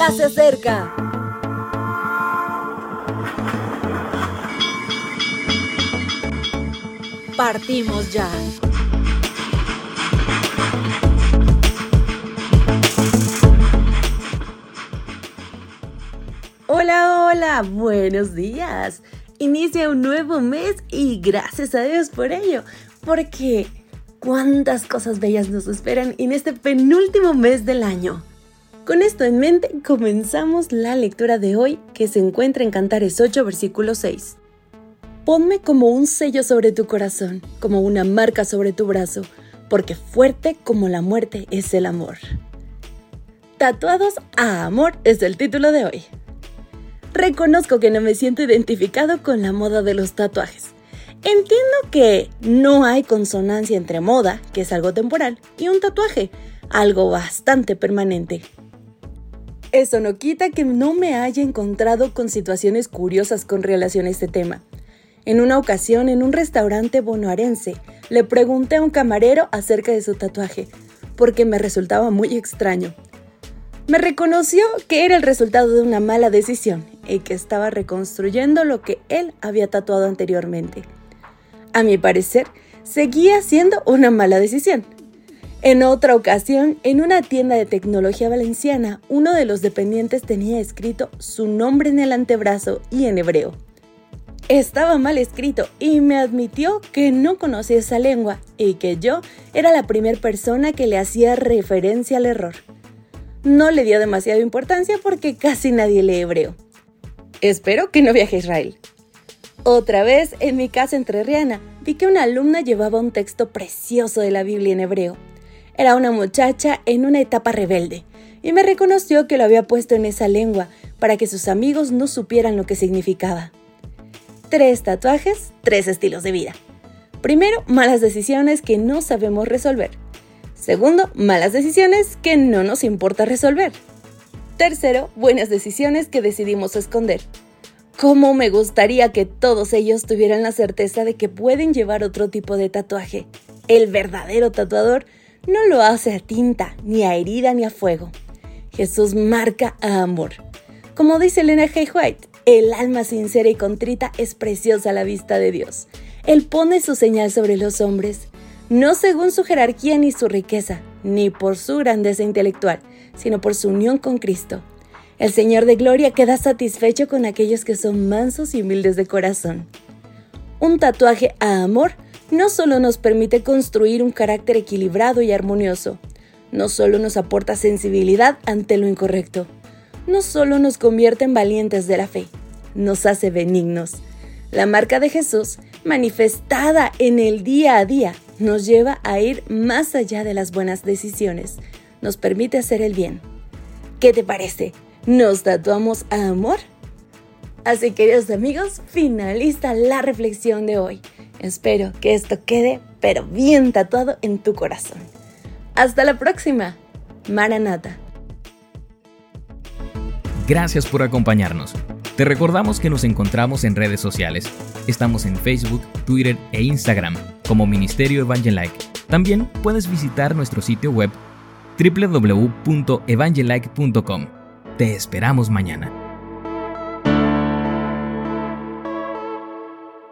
ya se acerca. Partimos ya. Hola, hola, buenos días. Inicia un nuevo mes y gracias a Dios por ello, porque cuántas cosas bellas nos esperan en este penúltimo mes del año. Con esto en mente, comenzamos la lectura de hoy que se encuentra en Cantares 8, versículo 6. Ponme como un sello sobre tu corazón, como una marca sobre tu brazo, porque fuerte como la muerte es el amor. Tatuados a amor es el título de hoy. Reconozco que no me siento identificado con la moda de los tatuajes. Entiendo que no hay consonancia entre moda, que es algo temporal, y un tatuaje, algo bastante permanente. Eso no quita que no me haya encontrado con situaciones curiosas con relación a este tema. En una ocasión, en un restaurante bonaerense, le pregunté a un camarero acerca de su tatuaje, porque me resultaba muy extraño. Me reconoció que era el resultado de una mala decisión y que estaba reconstruyendo lo que él había tatuado anteriormente. A mi parecer, seguía siendo una mala decisión, en otra ocasión, en una tienda de tecnología valenciana, uno de los dependientes tenía escrito su nombre en el antebrazo y en hebreo. Estaba mal escrito y me admitió que no conocía esa lengua y que yo era la primera persona que le hacía referencia al error. No le dio demasiada importancia porque casi nadie lee hebreo. Espero que no viaje a Israel. Otra vez, en mi casa entrerriana, vi que una alumna llevaba un texto precioso de la Biblia en hebreo era una muchacha en una etapa rebelde y me reconoció que lo había puesto en esa lengua para que sus amigos no supieran lo que significaba. Tres tatuajes, tres estilos de vida. Primero, malas decisiones que no sabemos resolver. Segundo, malas decisiones que no nos importa resolver. Tercero, buenas decisiones que decidimos esconder. ¿Cómo me gustaría que todos ellos tuvieran la certeza de que pueden llevar otro tipo de tatuaje? El verdadero tatuador no lo hace a tinta, ni a herida, ni a fuego. Jesús marca a amor. Como dice Elena G. White, el alma sincera y contrita es preciosa a la vista de Dios. Él pone su señal sobre los hombres, no según su jerarquía ni su riqueza, ni por su grandeza intelectual, sino por su unión con Cristo. El Señor de Gloria queda satisfecho con aquellos que son mansos y humildes de corazón. Un tatuaje a amor no solo nos permite construir un carácter equilibrado y armonioso, no solo nos aporta sensibilidad ante lo incorrecto, no solo nos convierte en valientes de la fe, nos hace benignos. La marca de Jesús, manifestada en el día a día, nos lleva a ir más allá de las buenas decisiones, nos permite hacer el bien. ¿Qué te parece? ¿Nos tatuamos a amor? Así queridos amigos, finaliza la reflexión de hoy. Espero que esto quede pero bien tatuado en tu corazón. Hasta la próxima. Maranata. Gracias por acompañarnos. Te recordamos que nos encontramos en redes sociales. Estamos en Facebook, Twitter e Instagram como Ministerio Evangelike. También puedes visitar nuestro sitio web www.evangelike.com. Te esperamos mañana.